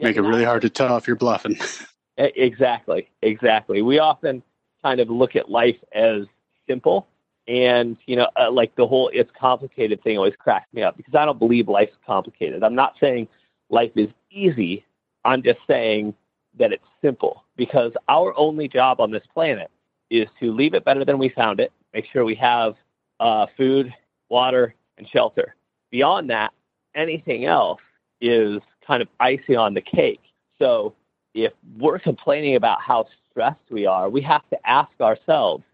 Make it really hard to tell if you're bluffing. exactly, exactly. We often kind of look at life as simple, and you know, uh, like the whole "it's complicated" thing always cracks me up because I don't believe life's complicated. I'm not saying life is easy. I'm just saying that it's simple because our only job on this planet is to leave it better than we found it, make sure we have uh, food, water, and shelter. Beyond that, anything else is kind of icing on the cake. So if we're complaining about how stressed we are, we have to ask ourselves,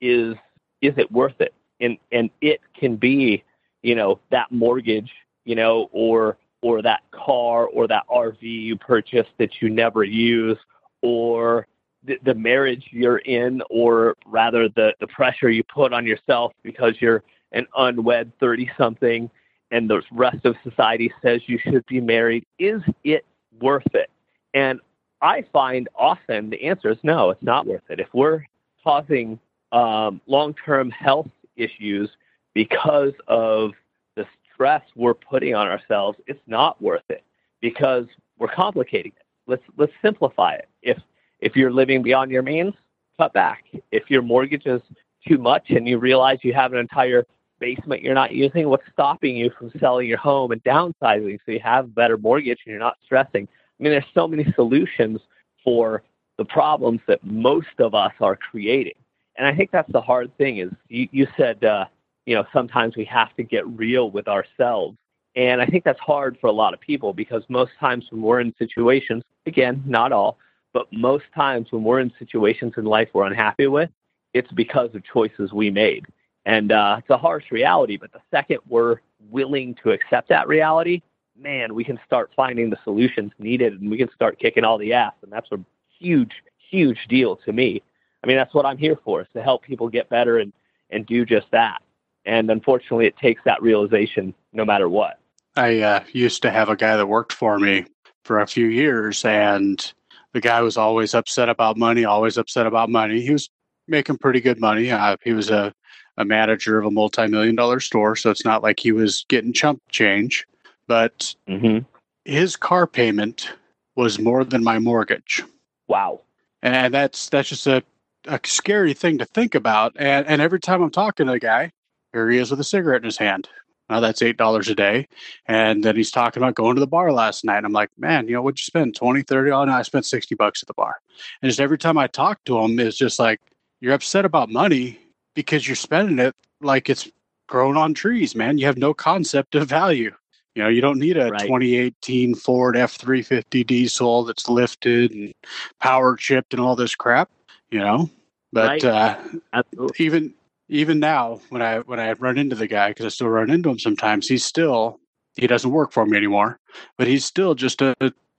is is it worth it? And and it can be, you know, that mortgage, you know, or or that car or that RV you purchased that you never use, or the, the marriage you're in, or rather the, the pressure you put on yourself because you're an unwed 30 something and the rest of society says you should be married. Is it worth it? And I find often the answer is no, it's not worth it. If we're causing um, long term health issues because of the stress we're putting on ourselves, it's not worth it because we're complicating it. Let's let's simplify it. If if you're living beyond your means, cut back. If your mortgage is too much and you realize you have an entire basement you're not using, what's stopping you from selling your home and downsizing so you have a better mortgage and you're not stressing? I mean, there's so many solutions for the problems that most of us are creating. And I think that's the hard thing is you, you said, uh, you know, sometimes we have to get real with ourselves. And I think that's hard for a lot of people because most times when we're in situations, again, not all, but most times when we're in situations in life we're unhappy with, it's because of choices we made. And uh, it's a harsh reality, but the second we're willing to accept that reality, man, we can start finding the solutions needed and we can start kicking all the ass. And that's a huge, huge deal to me. I mean, that's what I'm here for, is to help people get better and, and do just that. And unfortunately, it takes that realization no matter what. I uh, used to have a guy that worked for me for a few years, and the guy was always upset about money, always upset about money. He was making pretty good money. Uh, he was a, a manager of a multi million dollar store, so it's not like he was getting chump change. But mm-hmm. his car payment was more than my mortgage. Wow. And that's that's just a, a scary thing to think about. And and every time I'm talking to the guy, here he is with a cigarette in his hand. Now that's eight dollars a day. And then he's talking about going to the bar last night. And I'm like, man, you know, what'd you spend? 20, 30? Oh no, I spent 60 bucks at the bar. And just every time I talk to him, it's just like, you're upset about money because you're spending it like it's grown on trees, man. You have no concept of value. You know, you don't need a right. 2018 Ford F 350 diesel that's lifted and power chipped and all this crap, you know. But right. uh, even even now, when I when I run into the guy, because I still run into him sometimes, he's still he doesn't work for me anymore, but he's still just a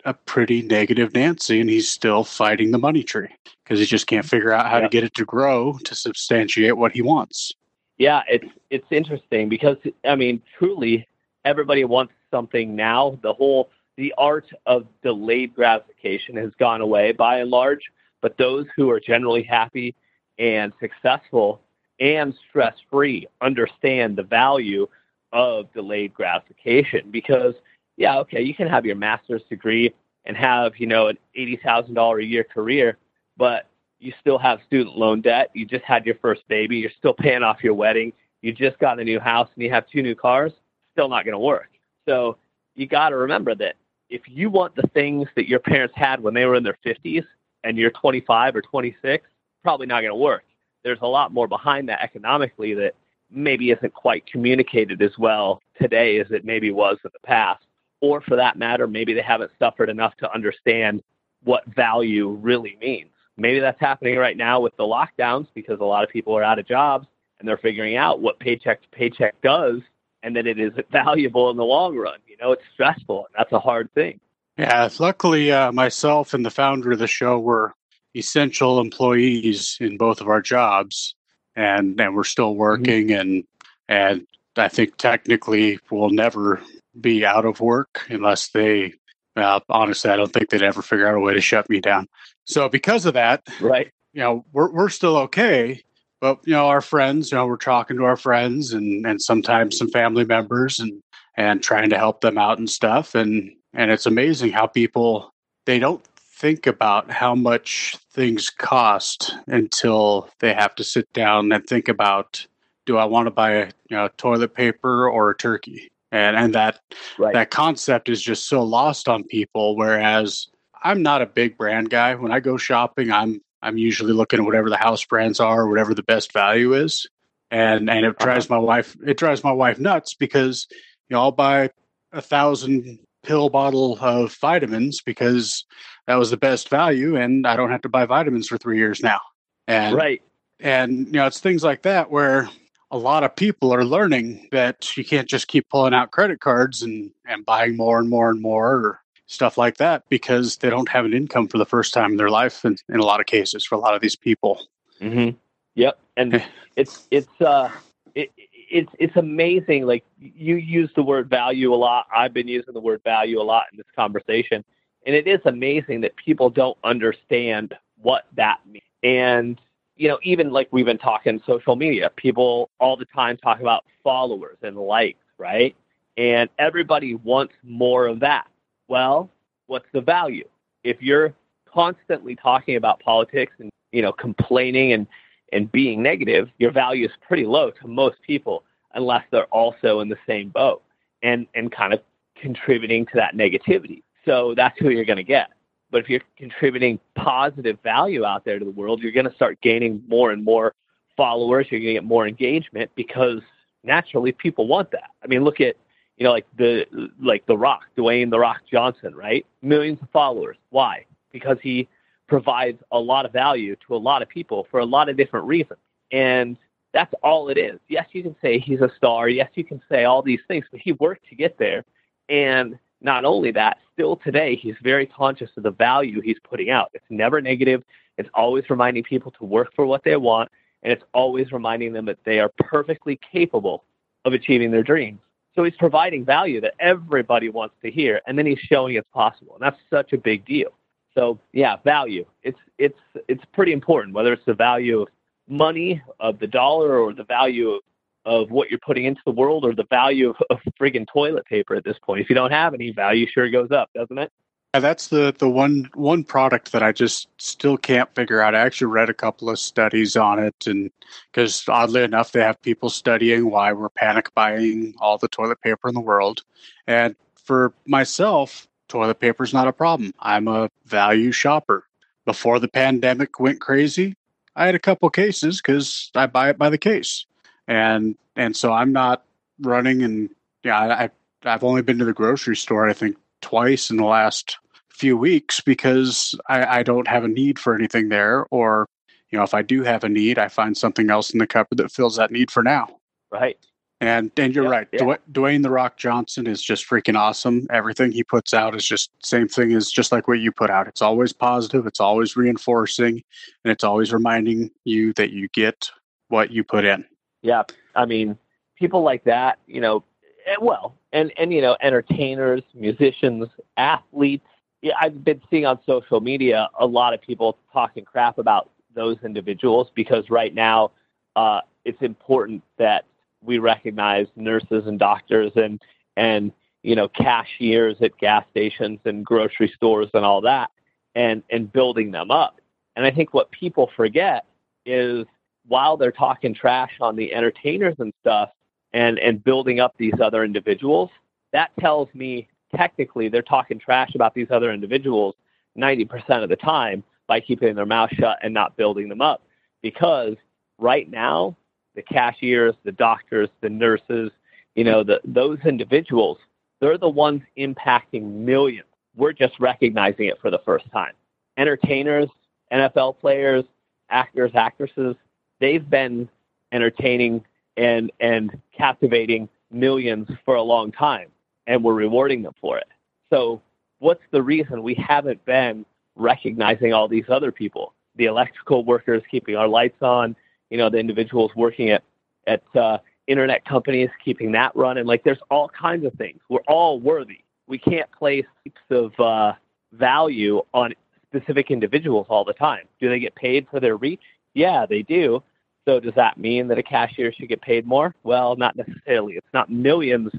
a pretty negative Nancy, and he's still fighting the money tree because he just can't figure out how yeah. to get it to grow to substantiate what he wants. Yeah, it's it's interesting because I mean, truly, everybody wants something now. The whole the art of delayed gratification has gone away by and large, but those who are generally happy and successful and stress free understand the value of delayed gratification because yeah okay you can have your master's degree and have you know an eighty thousand dollar a year career but you still have student loan debt. You just had your first baby. You're still paying off your wedding. You just got a new house and you have two new cars. Still not going to work. So you got to remember that if you want the things that your parents had when they were in their 50s and you're 25 or 26 probably not going to work there's a lot more behind that economically that maybe isn't quite communicated as well today as it maybe was in the past. Or for that matter, maybe they haven't suffered enough to understand what value really means. Maybe that's happening right now with the lockdowns because a lot of people are out of jobs and they're figuring out what paycheck to paycheck does and that it is valuable in the long run. You know, it's stressful and that's a hard thing. Yeah, luckily, uh, myself and the founder of the show were essential employees in both of our jobs, and and we're still mm-hmm. working, mm-hmm. and and I think technically we'll never be out of work unless they. Well, honestly, I don't think they'd ever figure out a way to shut me down. So because of that, right? You know, we're we're still okay, but you know, our friends, you know, we're talking to our friends and and sometimes some family members and and trying to help them out and stuff. And and it's amazing how people they don't think about how much things cost until they have to sit down and think about do I want to buy a you know, toilet paper or a turkey? And and that right. that concept is just so lost on people. Whereas I'm not a big brand guy. When I go shopping, I'm I'm usually looking at whatever the house brands are, whatever the best value is. And and it uh-huh. drives my wife it drives my wife nuts because you know I'll buy a thousand pill bottle of vitamins because that was the best value and I don't have to buy vitamins for three years now. And right. And you know, it's things like that where a lot of people are learning that you can't just keep pulling out credit cards and, and buying more and more and more or stuff like that because they don't have an income for the first time in their life in, in a lot of cases for a lot of these people. Mm-hmm. Yep. And it's, it's, uh, it, it's, it's amazing. Like you use the word value a lot. I've been using the word value a lot in this conversation. And it is amazing that people don't understand what that means. And you know, even like we've been talking social media, people all the time talk about followers and likes, right? And everybody wants more of that. Well, what's the value? If you're constantly talking about politics and, you know, complaining and, and being negative, your value is pretty low to most people unless they're also in the same boat and, and kind of contributing to that negativity. So that's who you're going to get. But if you're contributing positive value out there to the world, you're going to start gaining more and more followers. You're going to get more engagement because naturally people want that. I mean, look at you know like the like the Rock, Dwayne the Rock Johnson, right? Millions of followers. Why? Because he provides a lot of value to a lot of people for a lot of different reasons. And that's all it is. Yes, you can say he's a star. Yes, you can say all these things, but he worked to get there. And not only that, still today, he's very conscious of the value he's putting out. It's never negative. It's always reminding people to work for what they want, and it's always reminding them that they are perfectly capable of achieving their dreams. So he's providing value that everybody wants to hear, and then he's showing it's possible, and that's such a big deal. So yeah, value. It's it's it's pretty important, whether it's the value of money, of the dollar, or the value of of what you're putting into the world or the value of, of friggin' toilet paper at this point. If you don't have any value, sure goes up, doesn't it? Yeah, that's the the one one product that I just still can't figure out. I actually read a couple of studies on it, and because oddly enough, they have people studying why we're panic buying all the toilet paper in the world. And for myself, toilet paper is not a problem. I'm a value shopper. Before the pandemic went crazy, I had a couple cases because I buy it by the case and and so I'm not running and yeah I I've only been to the grocery store I think twice in the last few weeks because I, I don't have a need for anything there or you know if I do have a need I find something else in the cupboard that fills that need for now right and and you're right yeah. Dwayne the Rock Johnson is just freaking awesome everything he puts out is just same thing as just like what you put out it's always positive it's always reinforcing and it's always reminding you that you get what you put in yeah, I mean, people like that, you know, eh, well, and and you know, entertainers, musicians, athletes. Yeah, I've been seeing on social media a lot of people talking crap about those individuals because right now uh, it's important that we recognize nurses and doctors and and you know cashiers at gas stations and grocery stores and all that and and building them up. And I think what people forget is while they're talking trash on the entertainers and stuff and, and building up these other individuals, that tells me technically they're talking trash about these other individuals 90% of the time by keeping their mouth shut and not building them up. Because right now, the cashiers, the doctors, the nurses, you know, the, those individuals, they're the ones impacting millions. We're just recognizing it for the first time. Entertainers, NFL players, actors, actresses, they've been entertaining and and captivating millions for a long time and we're rewarding them for it. So what's the reason we haven't been recognizing all these other people? The electrical workers keeping our lights on, you know, the individuals working at at uh, internet companies keeping that running. Like there's all kinds of things. We're all worthy. We can't place heaps of uh, value on specific individuals all the time. Do they get paid for their reach? Yeah, they do So does that mean that a cashier should get paid more? Well, not necessarily. It's not millions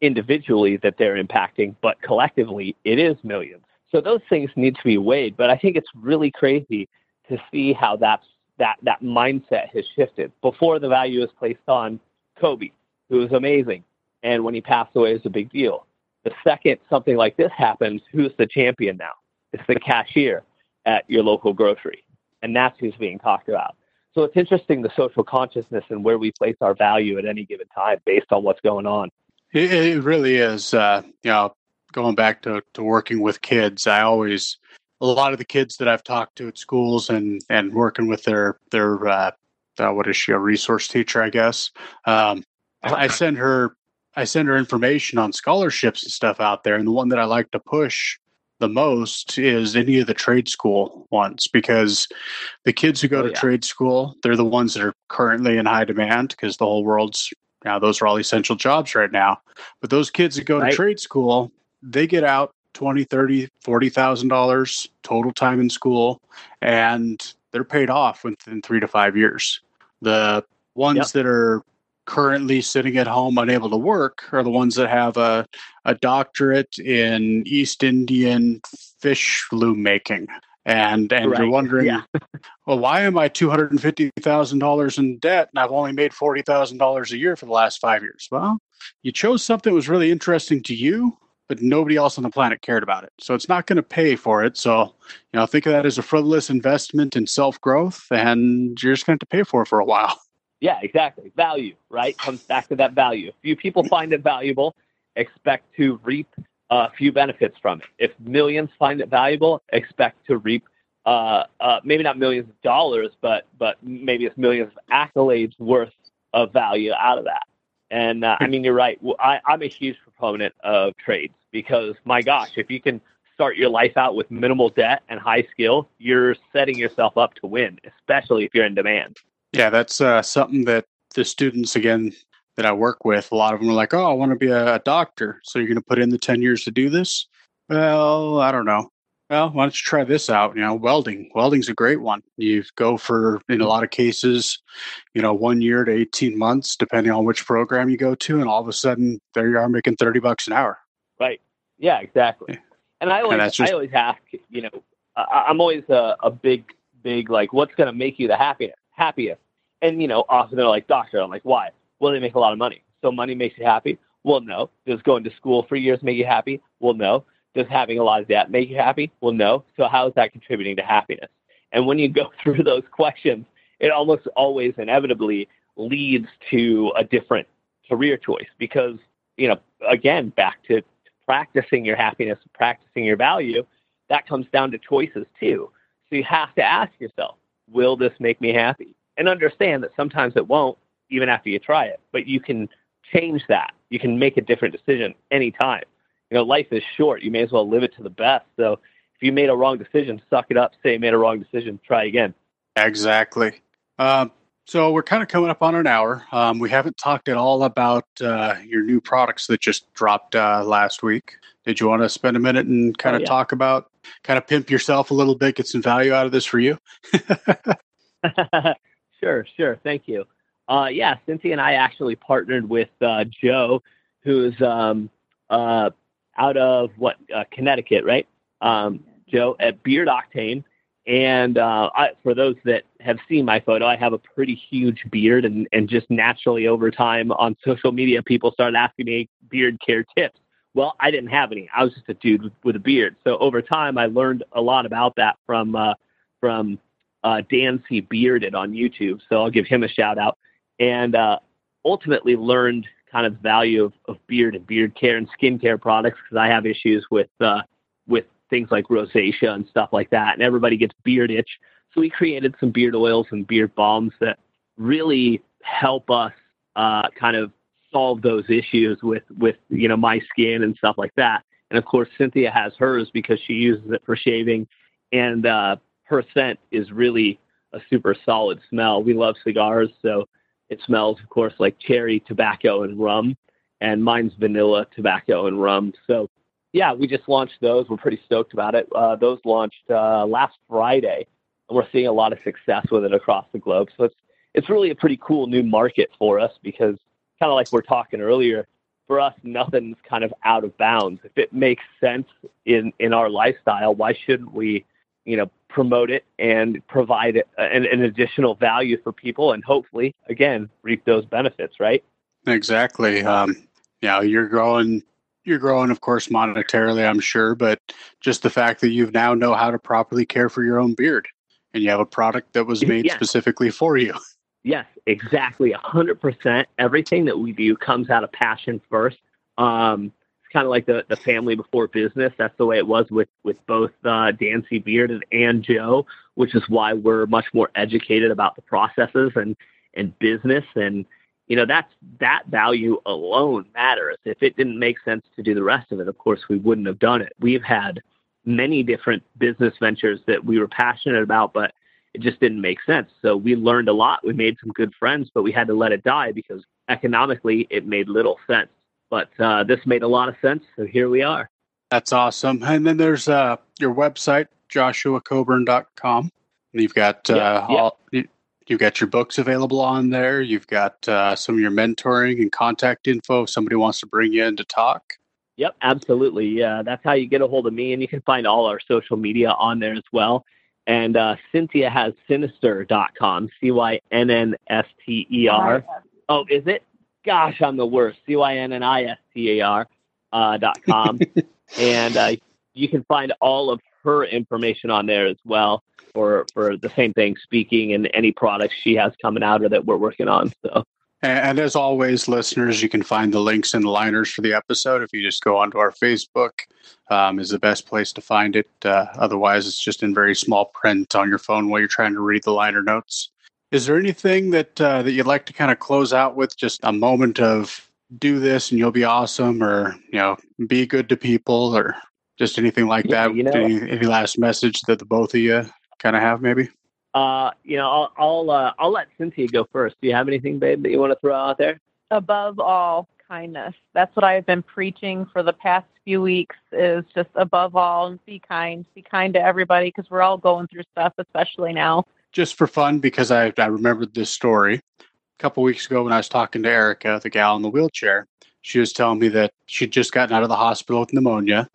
individually that they're impacting, but collectively it is millions. So those things need to be weighed. But I think it's really crazy to see how that's that that mindset has shifted. Before the value was placed on Kobe, who was amazing, and when he passed away, it was a big deal. The second something like this happens, who's the champion now? It's the cashier at your local grocery, and that's who's being talked about. So it's interesting the social consciousness and where we place our value at any given time based on what's going on. It, it really is. Uh, you know, going back to, to working with kids, I always a lot of the kids that I've talked to at schools and and working with their their uh, uh, what is she a resource teacher I guess um, I send her I send her information on scholarships and stuff out there and the one that I like to push the most is any of the trade school ones because the kids who go Oh, to yeah. trade school they're the ones that are currently in high demand because the whole world's now those are all essential jobs right now but those kids that go Right. to trade school they get out 20 30 40000 dollars total time in school and they're paid off within three to five years the ones Yep. that are currently sitting at home unable to work are the ones that have a, a doctorate in east indian fish loom making and and you're wondering Yeah. well why am i $250000 in debt and i've only made $40000 a year for the last five years well you chose something that was really interesting to you but nobody else on the planet cared about it so it's not going to pay for it so you know think of that as a frivolous investment in self-growth and you're just going to have to pay for it for a while Yeah, exactly. Value, right? Comes back to that value. If few people find it valuable, expect to reap a few benefits from it. If millions find it valuable, expect to reap uh, uh, maybe not millions of dollars, but but maybe it's millions of accolades worth of value out of that. And uh, I mean, you're right. I, I'm a huge proponent of trades because my gosh, if you can start your life out with minimal debt and high skill, you're setting yourself up to win, especially if you're in demand. Yeah, that's uh, something that the students again that I work with, a lot of them are like, "Oh, I want to be a, doctor." So you're going to put in the ten years to do this? Well, I don't know. Well, why don't you try this out? You know, welding. Welding's a great one. You go for in a lot of cases, you know, one year to eighteen months, depending on which program you go to, and all of a sudden there you are making thirty bucks an hour. Right. Yeah, exactly. Yeah. And I always, that's just- I always ask, you know, I, I'm always a, a big, big like, what's going to make you the happiest? Happiest. And you know, often they're like, doctor. I'm like, why? Well, they make a lot of money. So money makes you happy. Well, no. Does going to school for years make you happy? Well, no. Does having a lot of debt make you happy? Well, no. So how is that contributing to happiness? And when you go through those questions, it almost always inevitably leads to a different career choice because, you know, again, back to practicing your happiness, practicing your value, that comes down to choices too. So you have to ask yourself, will this make me happy? And understand that sometimes it won't, even after you try it, but you can change that. You can make a different decision anytime. You know, life is short. You may as well live it to the best. So if you made a wrong decision, suck it up, say you made a wrong decision, try again. Exactly. Um, so we're kind of coming up on an hour. Um, we haven't talked at all about uh, your new products that just dropped uh, last week. Did you want to spend a minute and kind Oh, of yeah. talk about, kind of pimp yourself a little bit, get some value out of this for you? sure, sure. Thank you. Uh, yeah, Cynthia and I actually partnered with uh, Joe, who's um, uh, out of what uh, Connecticut, right? Um, Joe at Beard Octane. And uh, I, for those that have seen my photo, I have a pretty huge beard, and, and just naturally over time on social media, people started asking me beard care tips. Well, I didn't have any. I was just a dude with, a beard. So over time, I learned a lot about that from uh, from uh, Dan C. Bearded on YouTube. So I'll give him a shout out. And uh, ultimately learned kind of value of, of beard and beard care and skincare products because I have issues with uh, with things like rosacea and stuff like that. And everybody gets beard itch. So we created some beard oils and beard balms that really help us uh, kind of solve those issues with with you know my skin and stuff like that. And of course, Cynthia has hers because she uses it for shaving, and uh, her scent is really a super solid smell. We love cigars, so it smells, of course, like cherry, tobacco, and rum. And mine's vanilla, tobacco, and rum. So, yeah, we just launched those. We're pretty stoked about it. Uh, those launched uh, last Friday, and we're seeing a lot of success with it across the globe. So it's it's really a pretty cool new market for us because kind of like we're talking earlier, for us, nothing's kind of out of bounds. If it makes sense in, in our lifestyle, why shouldn't we, you know, promote it and provide an, an additional value for people and hopefully, again, reap those benefits, right? Exactly. Um, know, you're growing, you're growing, of course, monetarily, I'm sure, but just the fact that you now know how to properly care for your own beard and you have a product that was made specifically for you. Yes, exactly. 100%. Everything that we do comes out of passion first. Um, kind of like the, the family before business. That's the way it was with, with both uh, Dancy Bearded and Joe, which is why we're much more educated about the processes and, and business. And, you know, that's, that value alone matters. If it didn't make sense to do the rest of it, of course, we wouldn't have done it. We've had many different business ventures that we were passionate about, but it just didn't make sense. So we learned a lot. We made some good friends, but we had to let it die because economically it made little sense. But uh, this made a lot of sense. So here we are. That's awesome. And then there's uh, your website, joshuacoburn.com. You've got uh, yeah, yeah. all. You, You've got your books available on there. You've got uh, some of your mentoring and contact info if somebody wants to bring you in to talk. Yep, absolutely. Yeah, that's how you get a hold of me. And you can find all our social media on there as well. And uh, Cynthia has cynnistar.com, C Y N N S T E R. Oh, is it? Gosh, I'm the worst. C Y N N I S T A R uh, dot com. and uh, you can find all of her information on there as well for, for the same thing, speaking and any products she has coming out or that we're working on. So and as always, listeners, you can find the links and the liners for the episode. If you just go onto our Facebook, um, is the best place to find it. Uh, otherwise, it's just in very small print on your phone while you're trying to read the liner notes. Is there anything that uh, that you'd like to kind of close out with? Just a moment of do this and you'll be awesome, or you know, be good to people, or just anything like yeah, that. You know, any, any last message that the both of you kind of have, maybe? Uh, you know, I'll I'll, uh, I'll let Cynthia go first. Do you have anything, babe, that you want to throw out there? Above all, kindness. That's what I've been preaching for the past few weeks. Is just above all, be kind. Be kind to everybody because we're all going through stuff, especially now. Just for fun, because I I remembered this story a couple weeks ago when I was talking to Erica, the gal in the wheelchair. She was telling me that she'd just gotten out of the hospital with pneumonia.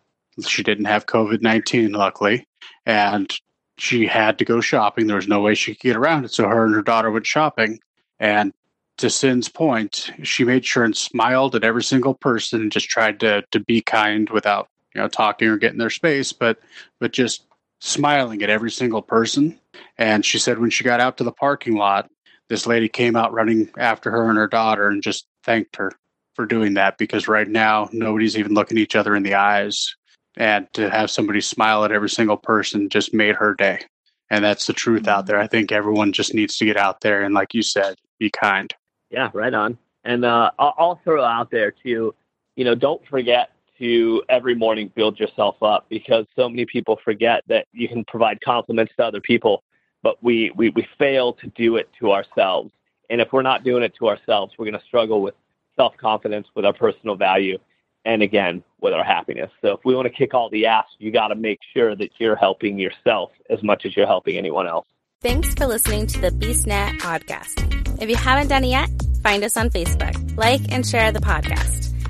She didn't have COVID nineteen, luckily, and she had to go shopping. There was no way she could get around it. So her and her daughter went shopping. And to Sin's point, she made sure and smiled at every single person and just tried to to be kind without, you know, talking or getting their space, but but just smiling at every single person. And she said when she got out to the parking lot, this lady came out running after her and her daughter and just thanked her for doing that because right now nobody's even looking each other in the eyes. And to have somebody smile at every single person just made her day. And that's the truth out there. I think everyone just needs to get out there and like you said be kind. Yeah right on. And uh, i'll throw out there too you know don't forget to every morning build yourself up because so many people forget that you can provide compliments to other people but we, we, we fail to do it to ourselves and if we're not doing it to ourselves we're going to struggle with self-confidence with our personal value and again with our happiness. So if we want to kick all the ass, you got to make sure that you're helping yourself as much as you're helping anyone else. Thanks for listening to the BeastNet podcast. If you haven't done it yet, find us on Facebook, like and share the podcast.